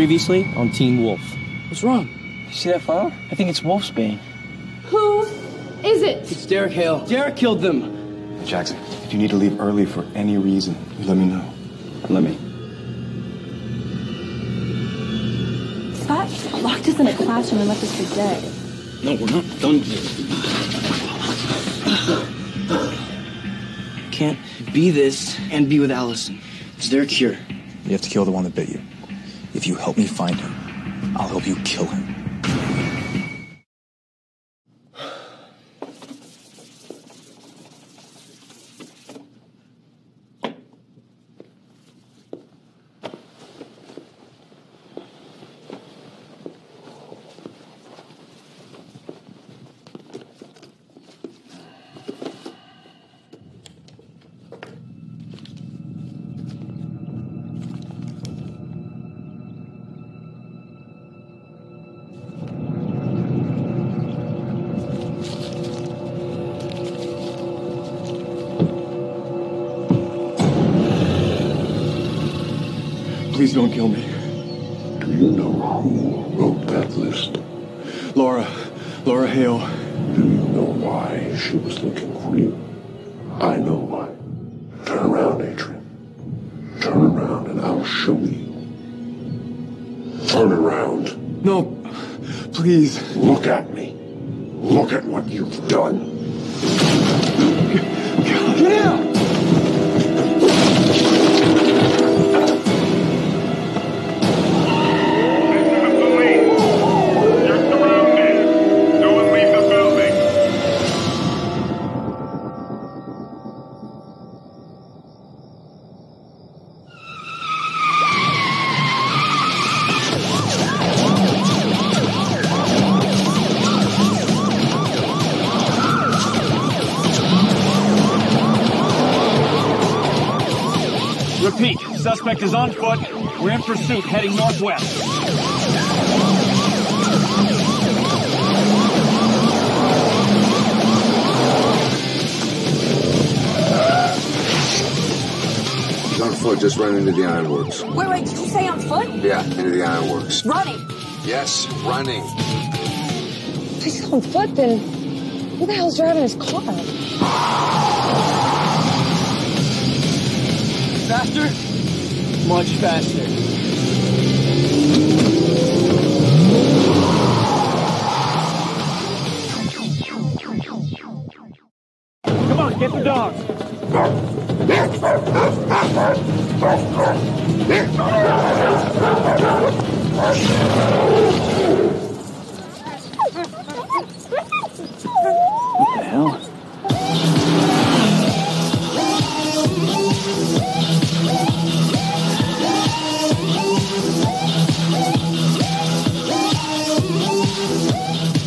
Previously on Teen Wolf. What's wrong? You see that file? I think it's Wolf's Wolfsbane. Who is it? It's Derek Hale. Derek killed them. Jackson, if you need to leave early for any reason, you let me know. Let me. Scott locked us in a classroom and left us for dead. No, we're not done here. Can't be this and be with Allison. It's their cure. You have to kill the one that bit you. If you help me find him, I'll help you kill him. Please don't kill me. Do you know who wrote that list? Laura. Laura Hale. Suspect is on foot. We're in pursuit, heading northwest. He's on foot, just running into the ironworks. Wait, wait, did you say on foot? Yeah, into the ironworks. Running. Yes, running. If he's on foot, then who the hell's driving his car? Faster? Much faster.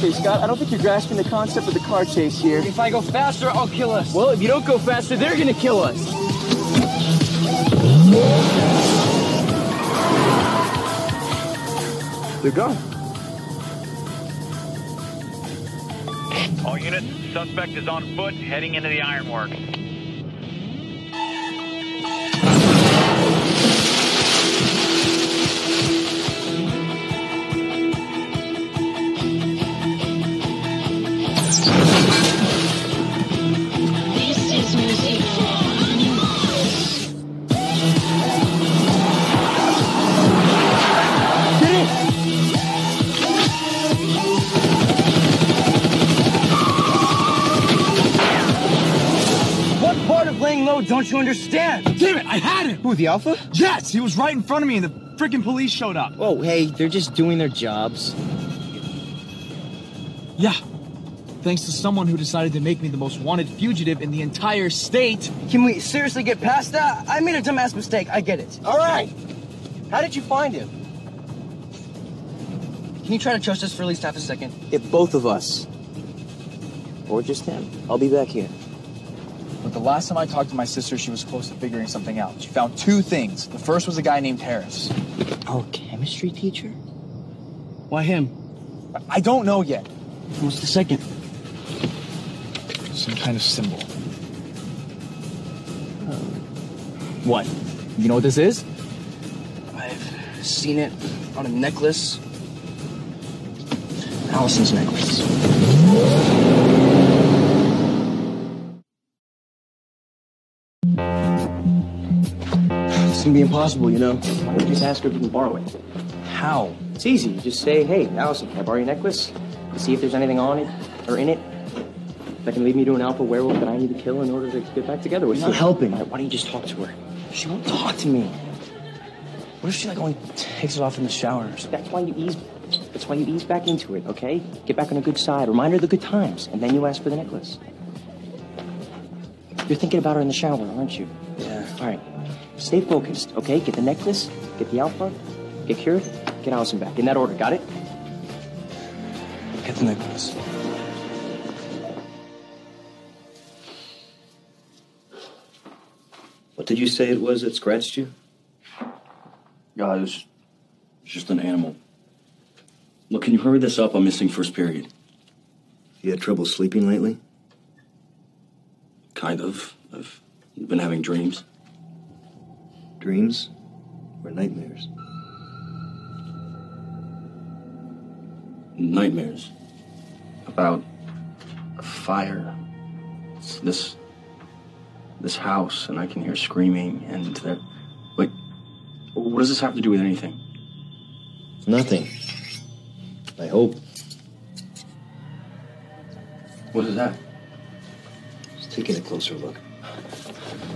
Hey, Scott, I don't think you're grasping the concept of the car chase here. If I go faster, I'll kill us. Well, if you don't go faster, they're gonna kill us. They're gone. All units, suspect is on foot, heading into the ironworks. Part of laying low don't you understand? Damn it, I had him! Who, the Alpha? Yes, he was right in front of me and the freaking police showed up. Oh, hey, they're just doing their jobs. Yeah. Thanks to someone who decided to make me the most wanted fugitive in the entire state. Can we seriously get past that? I made a dumbass mistake. I get it. All right. How did you find him? Can you try to trust us for at least half a second? If both of us, or just him, I'll be back here. But the last time I talked to my sister, she was close to figuring something out. She found two things. The first was a guy named Harris. Our chemistry teacher? Why him? I don't know yet. What's the second? Some kind of symbol. Uh, what? You know what this is? I've seen it on a necklace. Allison's necklace. It's gonna be impossible, you know. Why don't you just ask her if you can borrow it? How? It's easy. You just say, hey, Allison, can I borrow your necklace? You see if there's anything on it or in it that can lead me to an alpha werewolf that I need to kill in order to get back together with You're you. not helping. Right, why don't you just talk to her? She won't talk to me. What if she like only takes it off in the shower or something? That's why you ease. That's why you ease back into it, okay? Get back on a good side. Remind her of the good times, and then you ask for the necklace. You're thinking about her in the shower, aren't you? Yeah. All right. Stay focused, okay? Get the necklace, get the alpha, get cured, get Allison back. In that order, got it? Get the necklace. What did you say it was that scratched you? Yeah, Guys, it's just an animal. Look, can you hurry this up? I'm missing first period. You had trouble sleeping lately? Kind of. I've been having dreams. Dreams or nightmares? Nightmares. About a fire. It's this this house, and I can hear screaming, and there. Wait, what does this have to do with anything? Nothing. I hope. What is that? Just taking a closer look.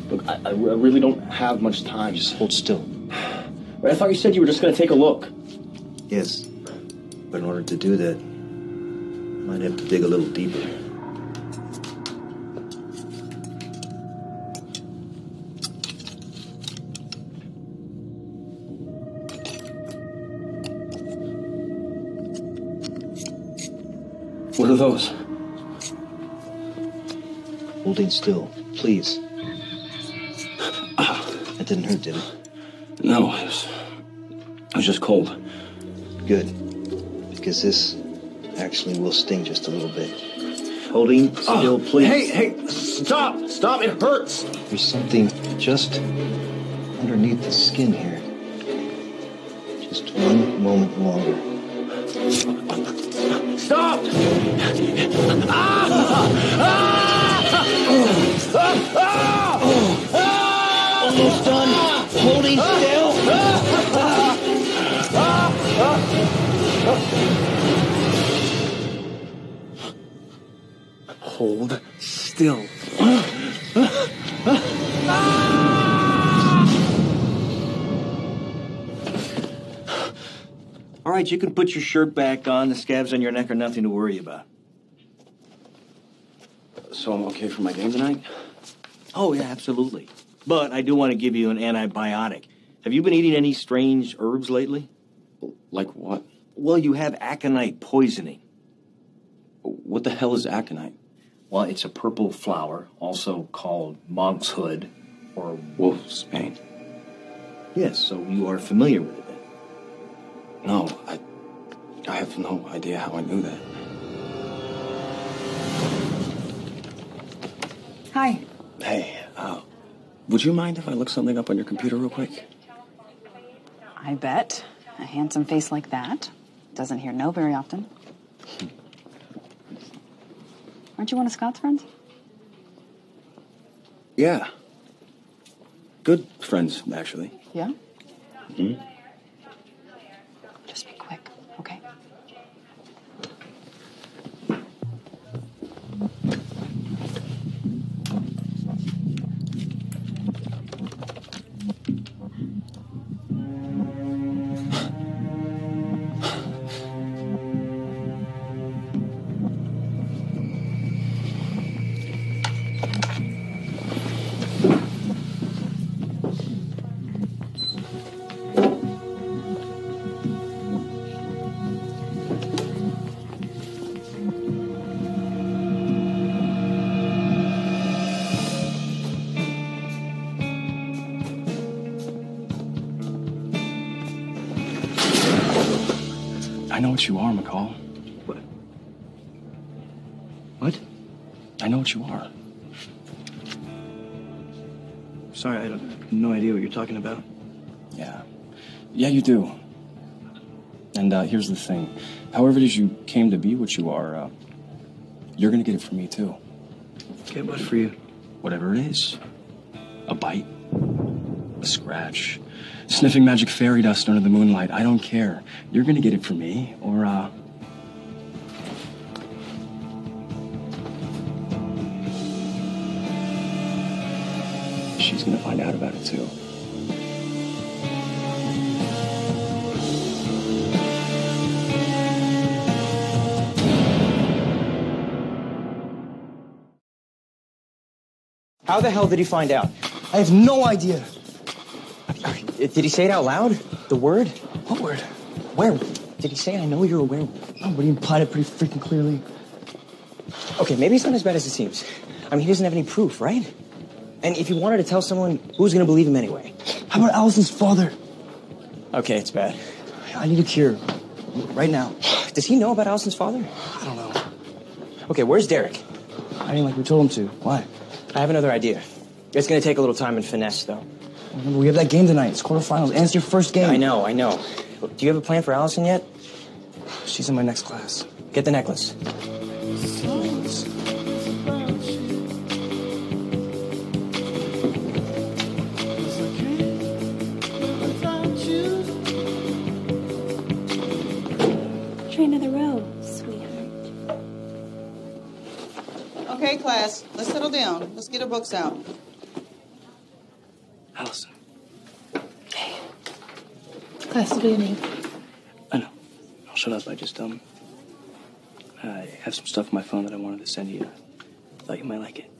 Look, I, I I really don't have much time. Just hold still. I thought you said you were just gonna take a look. Yes. But in order to do that, I might have to dig a little deeper. What are those? Holding still, please. That didn't hurt, did it? No, it was, it was just cold. Good. Because this actually will sting just a little bit. Holding ah, still, please. Hey, hey, stop! Stop! It hurts! There's something just underneath the skin here. Just one moment longer. Stop! Ah, ah, Almost done. Holding still. Hold still. All right, you can put your shirt back on. The scabs on your neck are nothing to worry about. So I'm okay for my game tonight? Oh, yeah, absolutely. But I do want to give you an antibiotic. Have you been eating any strange herbs lately? Like what? Well, you have aconite poisoning. What the hell is aconite? Well, it's a purple flower, also called monk's hood or Wolf's bane. Yes, so you are familiar with it. No, I, I have no idea how I knew that. Hi. Hey, would you mind if I look something up on your computer real quick? I bet. A handsome face like that doesn't hear no very often. Aren't you one of Scott's friends? Yeah. Good friends, actually. Yeah? hmm what you are, McCall. What? What? I know what you are. Sorry, I have no idea what you're talking about. Yeah. Yeah, you do. And uh, here's the thing however it is you came to be what you are, uh, you're gonna get it from me too. Get what for you? Whatever it is a bite, a scratch, sniffing magic fairy dust under the moonlight. I don't care. You're gonna get it from me, or, uh, she's gonna find out about it too. How the hell did he find out? I have no idea. Did he say it out loud? The word? What word? Werewolf. Did he say, I know you're a werewolf? Oh, no, but he implied it pretty freaking clearly. Okay, maybe it's not as bad as it seems. I mean, he doesn't have any proof, right? And if he wanted to tell someone, who's gonna believe him anyway? How about Allison's father? Okay, it's bad. I need a cure. Right now. Does he know about Allison's father? I don't know. Okay, where's Derek? I mean, like we told him to. Why? I have another idea. It's gonna take a little time and finesse, though. Remember, we have that game tonight. It's quarterfinals, and it's your first game. I know, I know. Do you have a plan for Allison yet? She's in my next class. Get the necklace. Try another row, sweetheart. Okay, class, let's settle down. Let's get our books out. Allison. I know. I'll shut up. I just, um, I have some stuff on my phone that I wanted to send you. Thought you might like it.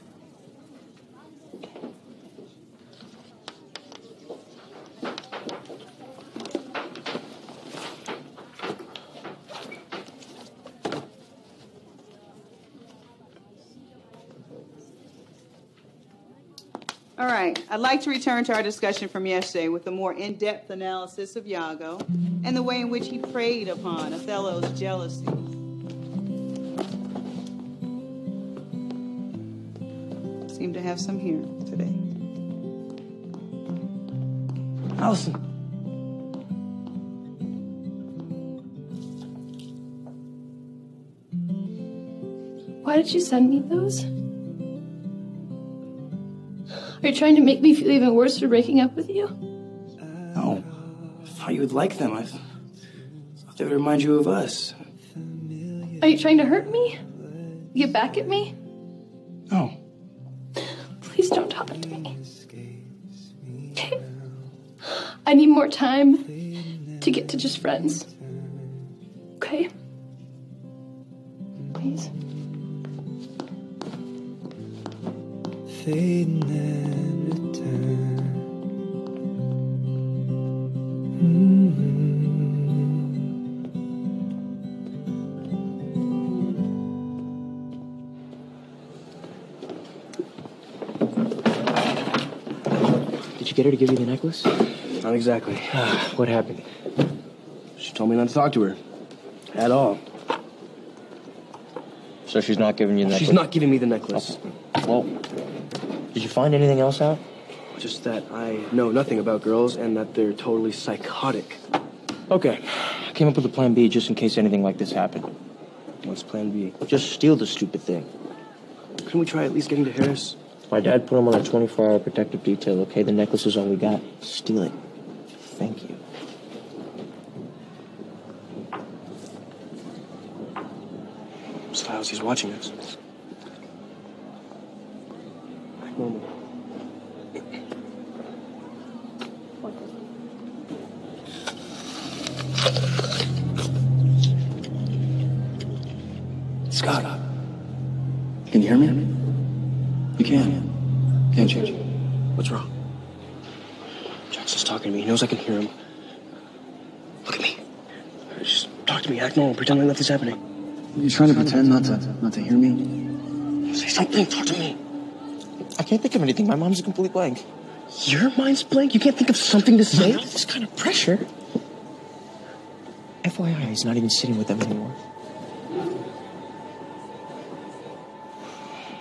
All right, I'd like to return to our discussion from yesterday with a more in depth analysis of Iago and the way in which he preyed upon Othello's jealousy. Seem to have some here today. Allison. Why did you send me those? Are you trying to make me feel even worse for breaking up with you? No. I thought you would like them. I th- thought they would remind you of us. Are you trying to hurt me? Get back at me? No. Please don't talk to me. Okay. I need more time to get to just friends. Okay? Please. fading Did her to give you the necklace? Not exactly. Ah, what happened? She told me not to talk to her. At all. So she's not giving you the necklace? She's not giving me the necklace. Well, did you find anything else out? Just that I know nothing about girls and that they're totally psychotic. Okay. I came up with a plan B just in case anything like this happened. What's plan B? Just steal the stupid thing. Couldn't we try at least getting to Harris? My dad put him on a 24 hour protective detail, okay? The necklace is all we got. Steal it. Thank you. Stiles, he's watching us. Normal. Scott. Can you hear me? You can. Can't you? What's wrong? Jackson's talking to me. He knows I can hear him. Look at me. Just talk to me. Act normal. Pretend like nothing's happening. You're trying to pretend not to not to hear me? Say something. Talk to me. I can't think of anything. My mom's a complete blank. Your mind's blank? You can't think of something to say? Not this kind of pressure. FYI, he's not even sitting with them anymore.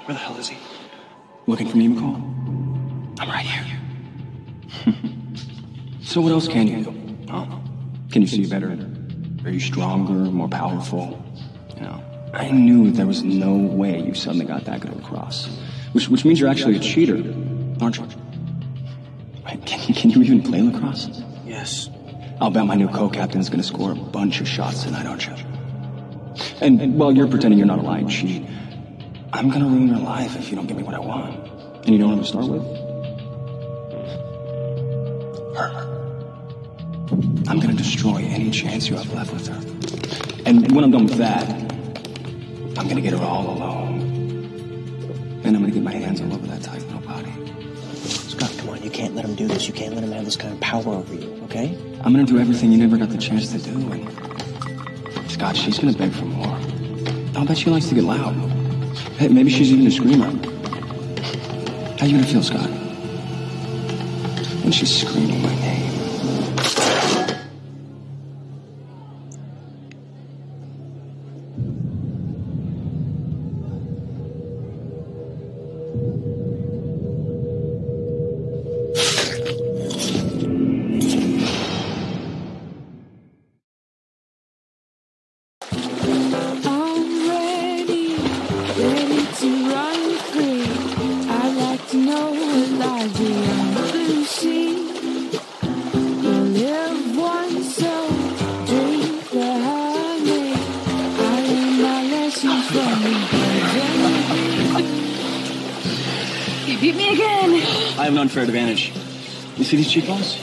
Where the hell is he? Looking for me, McCall? I'm right here. So what else can you do? Oh. Can you see better? Are you stronger, more powerful? You know, I knew there was no way you suddenly got that good at lacrosse. Which, which means you're actually a cheater, aren't you? Wait, Can you, can you even play lacrosse? Yes. I'll bet my new co-captain's gonna score a bunch of shots tonight, aren't you? And, and while you're pretending you're not a lying cheat, I'm gonna ruin your life if you don't give me what I want. And you know what I'm gonna start with? Her. I'm gonna destroy any chance you have left with her. And when I'm done with that, I'm gonna get her all alone. And I'm gonna get my hands all over that tight little body. Scott, come on. You can't let him do this. You can't let him have this kind of power over you, okay? I'm gonna do everything you never got the chance to do. And Scott, she's gonna beg for more. I'll bet she likes to get loud. Hey, maybe she's even a screamer. How you gonna feel, Scott? When she's screaming my know what lies beyond the blue sea. You live once, so drink the honey. I learned my lesson from you. You beat me again. I have an unfair advantage. You see these cheekbones?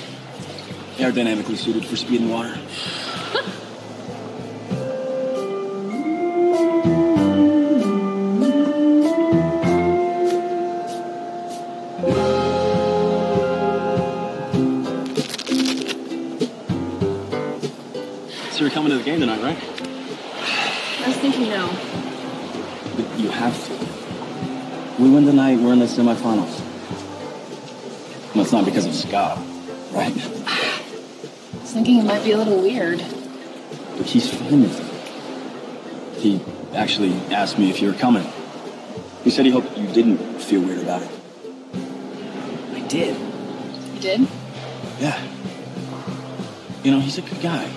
They are dynamically suited for speed in water. Semifinals. Well, it's not because of Scott, right? I was thinking it might be a little weird. But he's fine with it. He actually asked me if you were coming. He said he hoped you didn't feel weird about it. I did. You did? Yeah. You know, he's a good guy.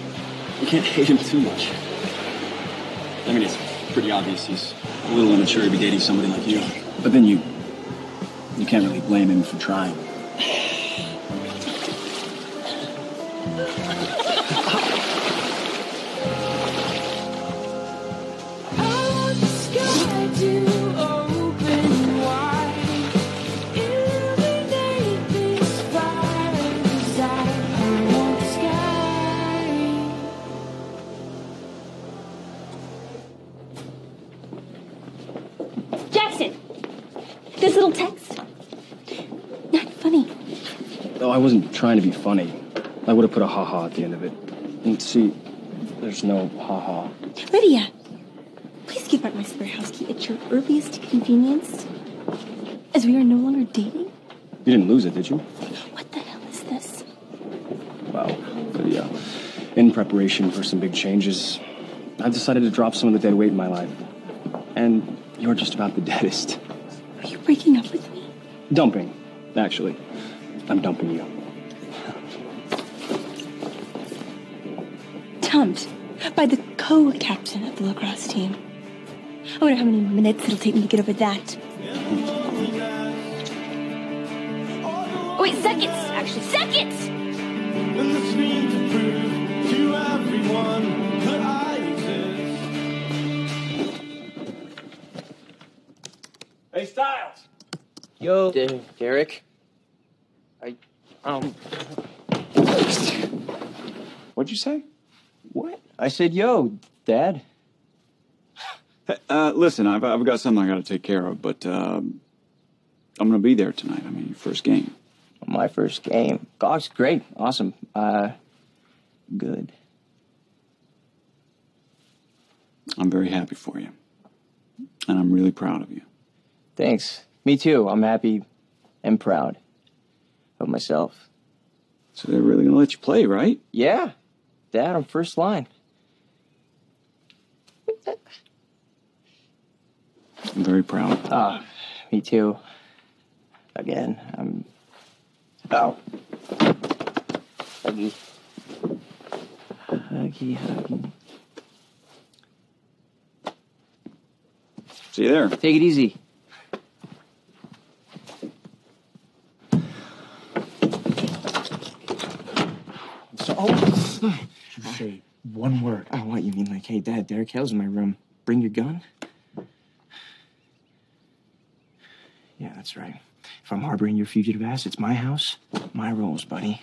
You can't hate him too much. I mean, it's pretty obvious he's a little immature to be dating somebody like you. But then you, you can't really blame him for trying. Trying to be funny. I would have put a ha-ha at the end of it. And see, there's no ha-ha. Lydia! Please give back my spare house key at your earliest convenience. As we are no longer dating? You didn't lose it, did you? What the hell is this? Well, Lydia, in preparation for some big changes, I've decided to drop some of the dead weight in my life. And you're just about the deadest. Are you breaking up with me? Dumping, actually. I'm dumping you. Dumped by the co-captain of the lacrosse team. I wonder how many minutes it'll take me to get over that. Oh, wait, seconds! Actually, seconds! Hey, Stiles! Yo, D- Derek. I, um. What'd you say? What? I said, yo, Dad. Uh, listen, I've, I've got something I got to take care of, but um, I'm going to be there tonight. I mean, your first game. My first game. Gosh, great. Awesome. Uh, good. I'm very happy for you, and I'm really proud of you. Thanks. Me too. I'm happy and proud of myself. So they're really going to let you play, right? Yeah. Dad, I'm first line. I'm very proud. Ah, me too. Again, I'm. Oh. Peggy. Huggy, huggy. See you there. Take it easy. So, oh, say one word. Oh, what you mean? Like, hey, Dad, Derek Hale's in my room. Bring your gun. Yeah, that's right. If I'm harboring your fugitive ass, it's my house, my rules, buddy.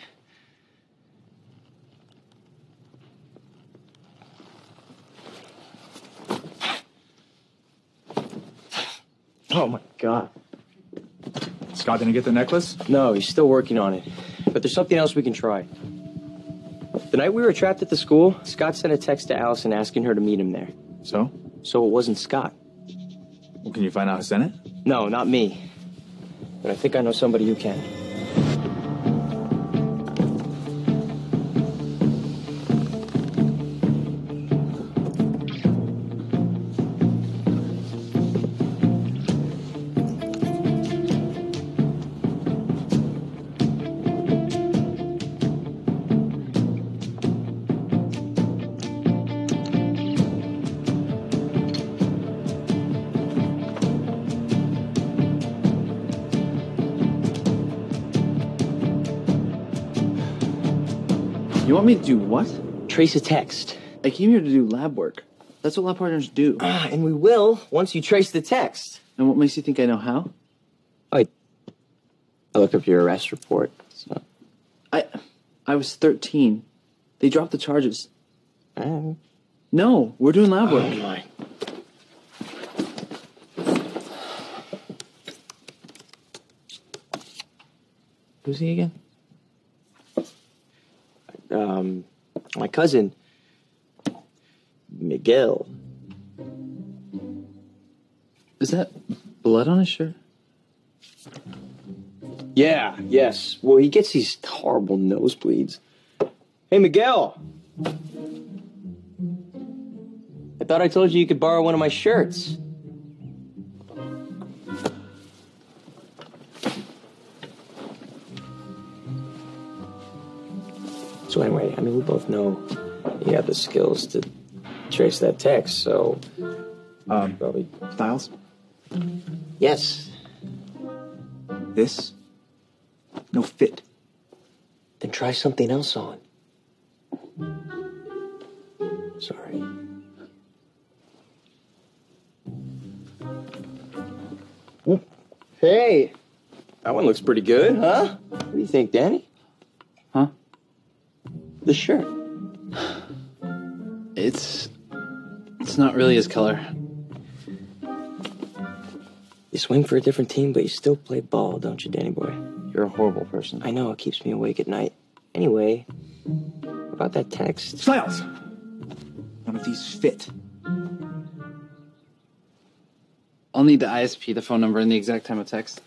Oh my god. Scott didn't get the necklace? No, he's still working on it. But there's something else we can try. The night we were trapped at the school, Scott sent a text to Allison asking her to meet him there. So? So it wasn't Scott. Well, can you find out who sent it? No, not me. But I think I know somebody who can. Want me to do what? Trace a text. I came here to do lab work. That's what lab partners do. Ah, and we will once you trace the text. And what makes you think I know how? I I looked up your arrest report. So. I I was 13. They dropped the charges. Oh. No, we're doing lab work. Oh my. Who's he again? Um, my cousin, Miguel. Is that blood on his shirt? Yeah, yes. Well, he gets these horrible nosebleeds. Hey, Miguel. I thought I told you you could borrow one of my shirts. So anyway, I mean, we both know you have the skills to trace that text, so Um, probably Stiles? yes. This? No fit. Then try something else on. Sorry. Hey, that one looks pretty good, huh? What do you think, Danny? Huh? The shirt. It's it's not really his color. You swing for a different team, but you still play ball, don't you, Danny boy? You're a horrible person. I know, it keeps me awake at night. Anyway, about that text. Stiles! None of these fit. I'll need the ISP, the phone number, and the exact time of text.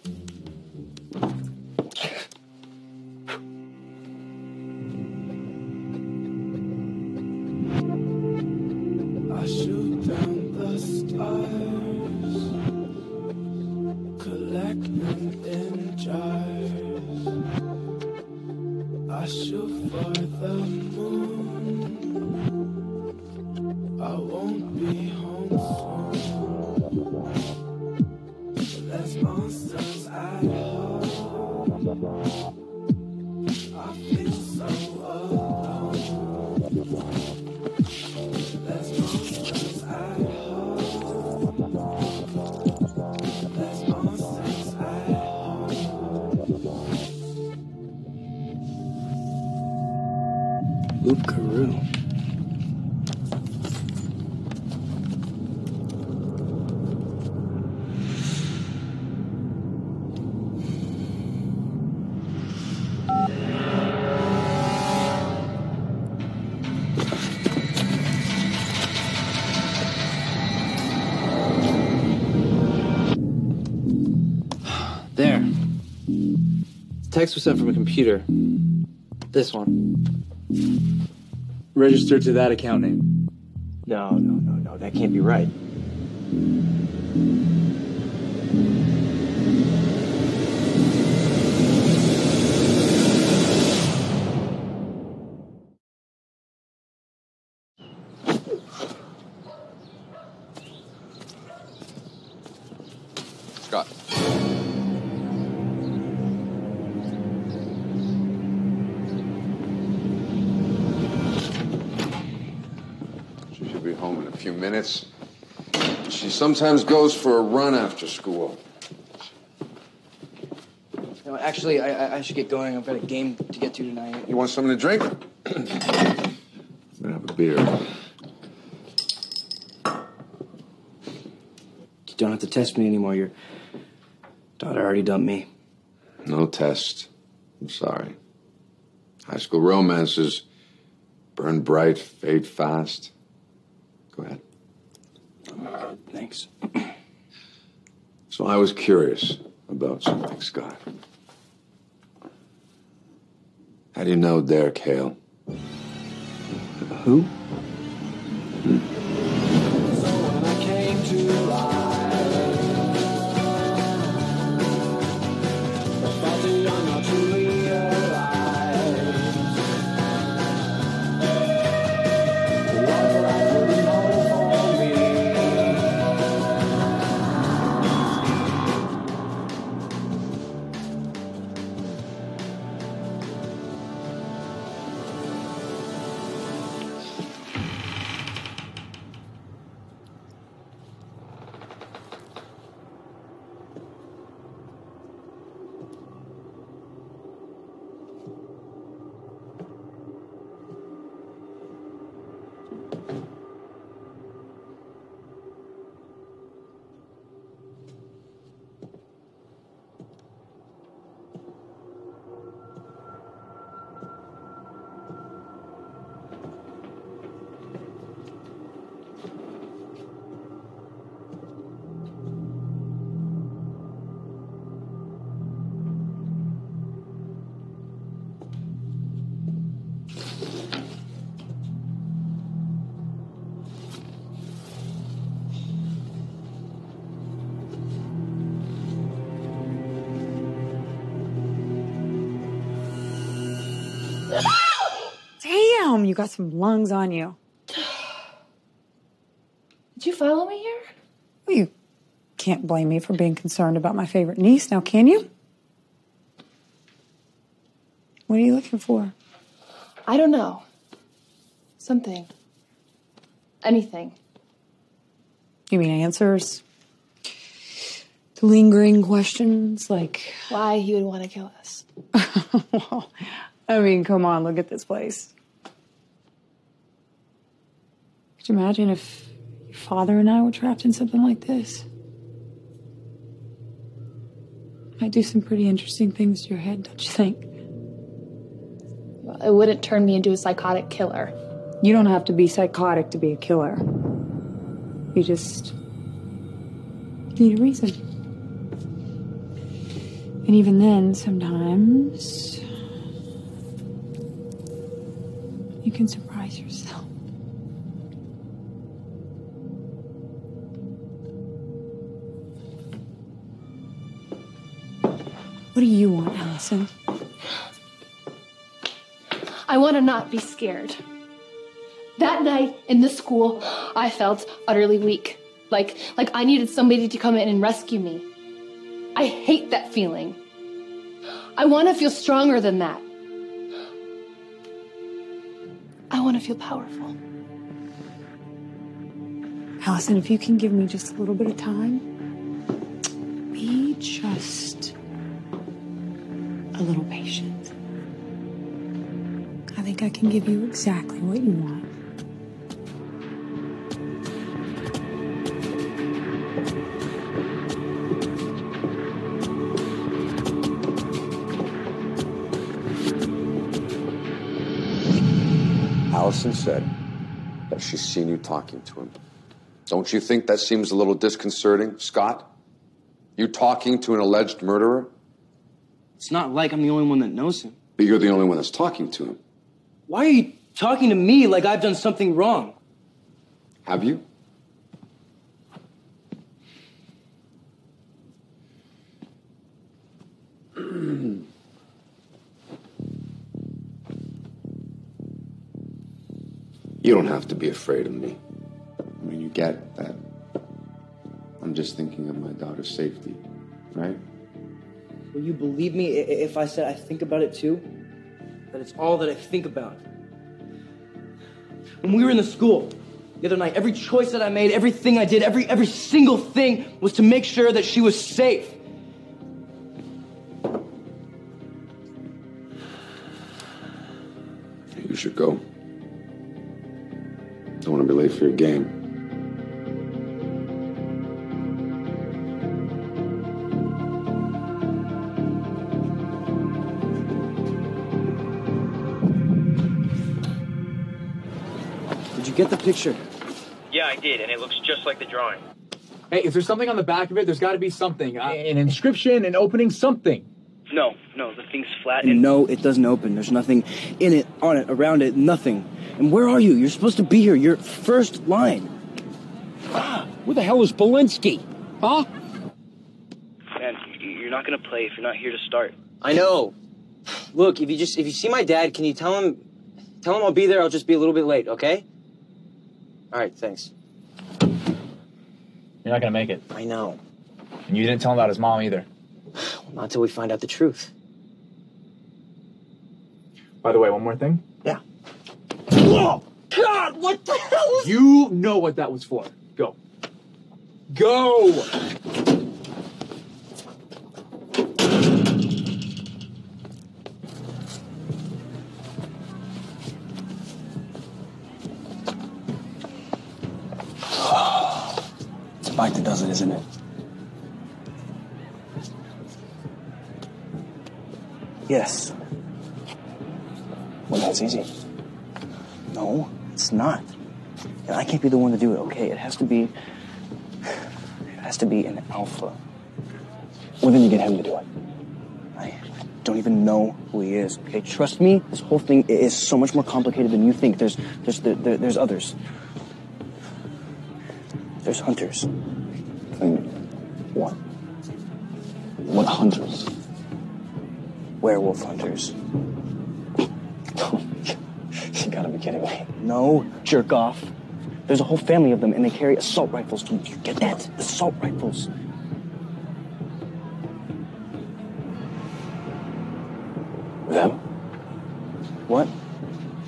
There. The text was sent from a computer. This one. Registered to that account name. No, no, no, no, that can't be right. Sometimes goes for a run after school. No, actually, I, I- I should get going. I've got a game to get to tonight. You want something to drink? I'm gonna have a beer. You don't have to test me anymore. Your daughter already dumped me. No test. I'm sorry. High school romances burn bright, fade fast. Go ahead. Thanks. So I was curious about something, Scott. How do you know Derek Hale? Who? Got some lungs on you. Did you follow me here? Well, you can't blame me for being concerned about my favorite niece, now can you? What are you looking for? I don't know. Something. Anything. You mean answers? To lingering questions like, Why he would want to kill us. well, I mean, come on, look at this place. Could you imagine if your father and I were trapped in something like this? Might do some pretty interesting things to your head, don't you think? Well, it wouldn't turn me into a psychotic killer. You don't have to be psychotic to be a killer. You just need a reason. And even then, sometimes you can surprise yourself. What do you want, Allison? I want to not be scared. That night in the school, I felt utterly weak. Like, like I needed somebody to come in and rescue me. I hate that feeling. I want to feel stronger than that. I want to feel powerful. Allison, if you can give me just a little bit of time, be just a little patient. I think I can give you exactly what you want. Allison said that she's seen you talking to him. Don't you think that seems a little disconcerting, Scott? You talking to an alleged murderer? It's not like I'm the only one that knows him. But you're the only one that's talking to him. Why are you talking to me like I've done something wrong? Have you? You don't have to be afraid of me. I mean, you get that I'm just thinking of my daughter's safety, right? Will you believe me if I said I think about it too? That it's all that I think about. When we were in the school, the other night. Every choice that I made, everything I did, every every single thing was to make sure that she was safe. You should go. Don't want to be late for your game. Get the picture? Yeah, I did, and it looks just like the drawing. Hey, if there's something on the back of it, there's got to be something. Uh, an inscription, an opening, something. No, no, the thing's flat And no, it doesn't open. There's nothing in it, on it, around it, nothing. And where are you? You're supposed to be here. You're first line. Ah, Where the hell is Belinsky? Huh? Man, you're not gonna play if you're not here to start. I know. Look, if you just if you see my dad, can you tell him tell him I'll be there, I'll just be a little bit late, okay? All right, thanks. You're not gonna make it. I know. And you didn't tell him about his mom either. Not until we find out the truth. By the way, one more thing. Yeah. Oh, God, what the hell is... You know what that was for. Go. Go! Be the one to do it, okay? It has to be it has to be an alpha. Well, then you get him to do it. I don't even know who he is. Okay, trust me. This whole thing is so much more complicated than you think. There's, there's, there, there- there's others. There's hunters. And what? What hunters? Werewolf hunters. You gotta be kidding me. No, jerk off. There's a whole family of them, and they carry assault rifles. Do you get that? Assault rifles. Them? What?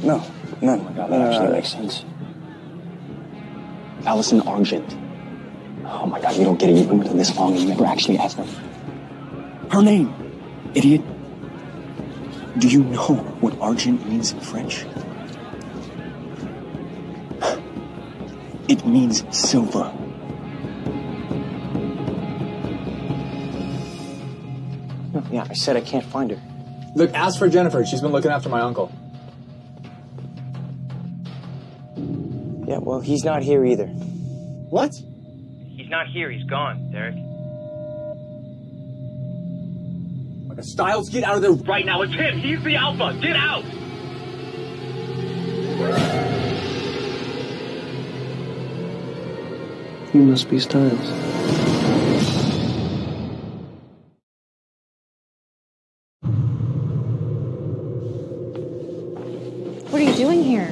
No, none. Oh my god, that actually uh, makes sense. Allison Argent. Oh my god, you don't get it. You've been with her this long and you never actually asked her. Her name, idiot. Do you know what argent means in French? Means silver. Yeah, I said I can't find her. Look, ask for Jennifer. She's been looking after my uncle. Yeah, well, he's not here either. What? He's not here. He's gone, Derek. Like a Stiles, get out of there Right now, it's him. He's the alpha. Get out. You must be Stiles. What are you doing here?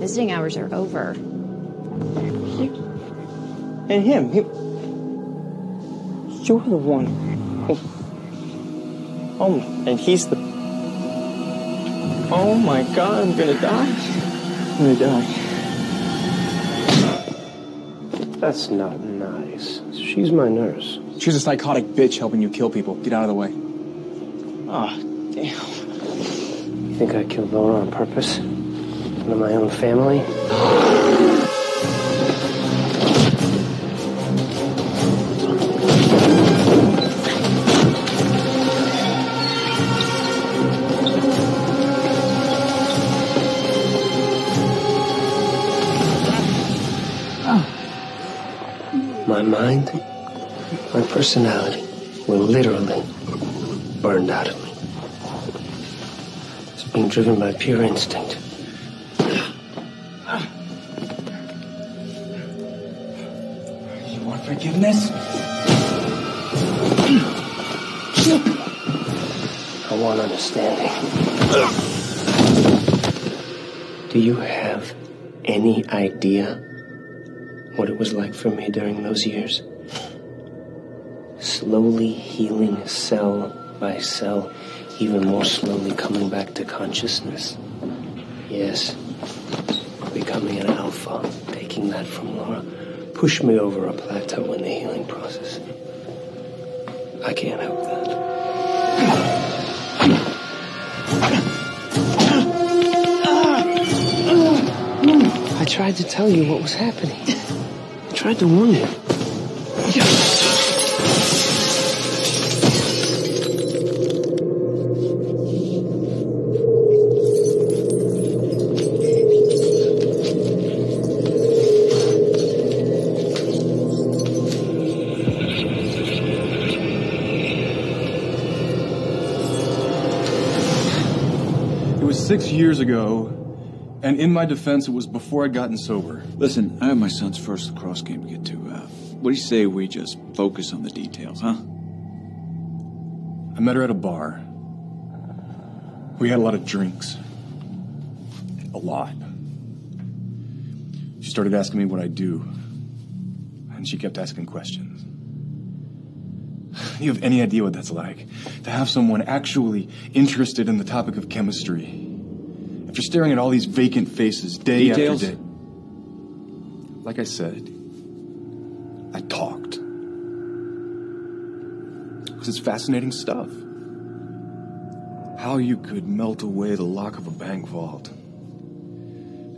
Visiting hours are over. And him, he, you're the one. who- Oh, and he's the. Oh my God, I'm gonna die. I'm gonna die. That's not nice. She's my nurse. She's a psychotic bitch helping you kill people. Get out of the way. Ah, damn. You think I killed Laura on purpose? One of my own family? Personality were literally burned out of me. It's being driven by pure instinct. You want forgiveness? I want understanding. Do you have any idea what it was like for me during those years? Slowly healing cell by cell, even more slowly coming back to consciousness. Yes, becoming an alpha, taking that from Laura pushed me over a plateau in the healing process. I can't help that. I tried to tell you what was happening. I tried to warn you. Years ago, and in my defense, it was before I'd gotten sober. Listen, I have my son's first lacrosse game to get to. Uh, what do you say we just focus on the details, huh? I met her at a bar. We had a lot of drinks. A lot. She started asking me what I do, and she kept asking questions. You have any idea what that's like? To have someone actually interested in the topic of chemistry. After staring at all these vacant faces day Details? after day. Like I said, I talked. Because it's fascinating stuff. How you could melt away the lock of a bank vault.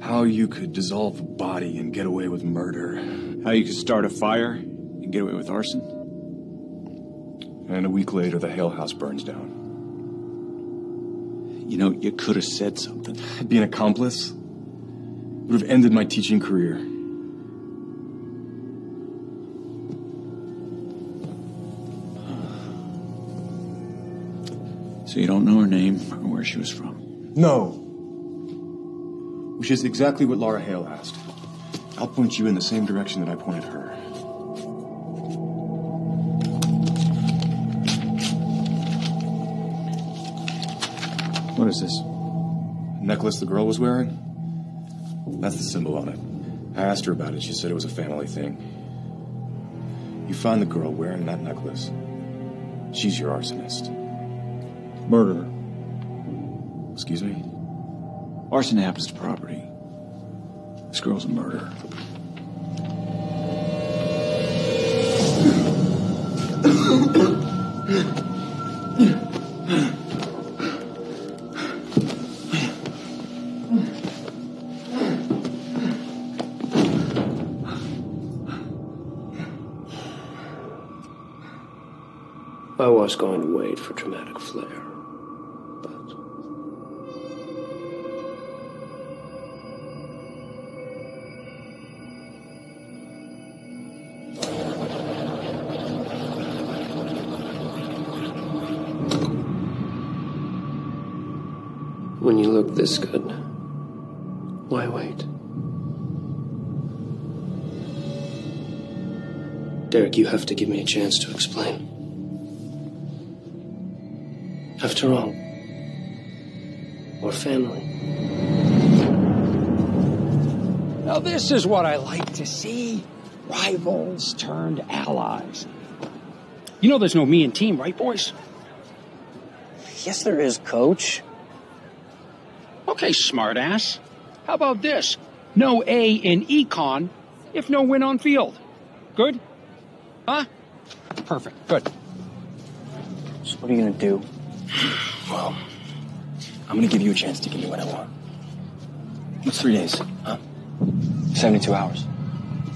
How you could dissolve a body and get away with murder. How you could start a fire and get away with arson. And a week later, the Hale house burns down. You know, you could have said something. Be an accomplice It would have ended my teaching career. So you don't know her name or where she was from? No. Which is exactly what Laura Hale asked. I'll point you in the same direction that I pointed her. What is this? Necklace the girl was wearing? That's the symbol on it. I asked her about it. She said it was a family thing. You find the girl wearing that necklace. She's your arsonist. Murderer. Excuse me? Arson happens to property. This girl's a murderer. going to wait for dramatic flair. But. When you look this good, why wait? Derek, you have to give me a chance to explain. After all, we're family. Now, this is what I like to see rivals turned allies. You know there's no me and team, right, boys? Yes, there is, coach. Okay, smartass. How about this? No A in econ if no win on field. Good? Huh? Perfect. Good. So what are you gonna do? Well, I'm gonna give you a chance to give me what I want. What's three days, huh? 72 hours.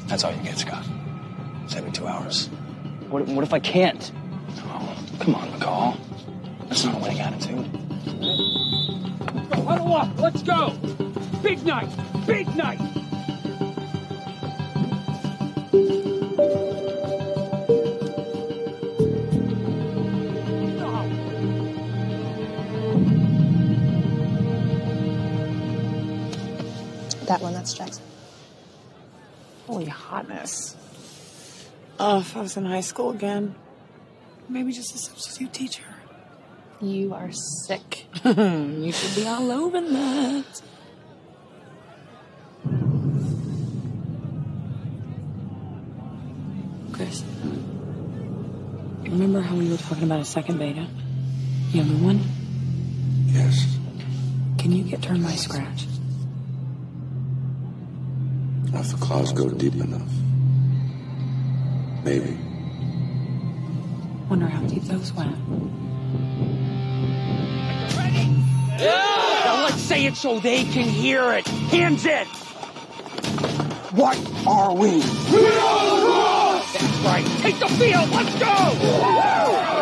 That's all you get, Scott. 72 hours. What, what if I can't? Oh, come on, McCall. That's not a winning attitude. Go, huddle up. Let's go. Big night. Big night. That one, that's Jackson. Holy hotness. Oh, if I was in high school again. Maybe just a substitute teacher. You are sick. you should be all over that. Chris, remember how we were talking about a second beta? Younger one? Yes. Can you get turned by scratch? If the clouds go deep enough. Maybe. Wonder how deep those went. Ready? Yeah! Now let's say it so they can hear it. Hands in. What are we? We are the That's right. Take the field. Let's go.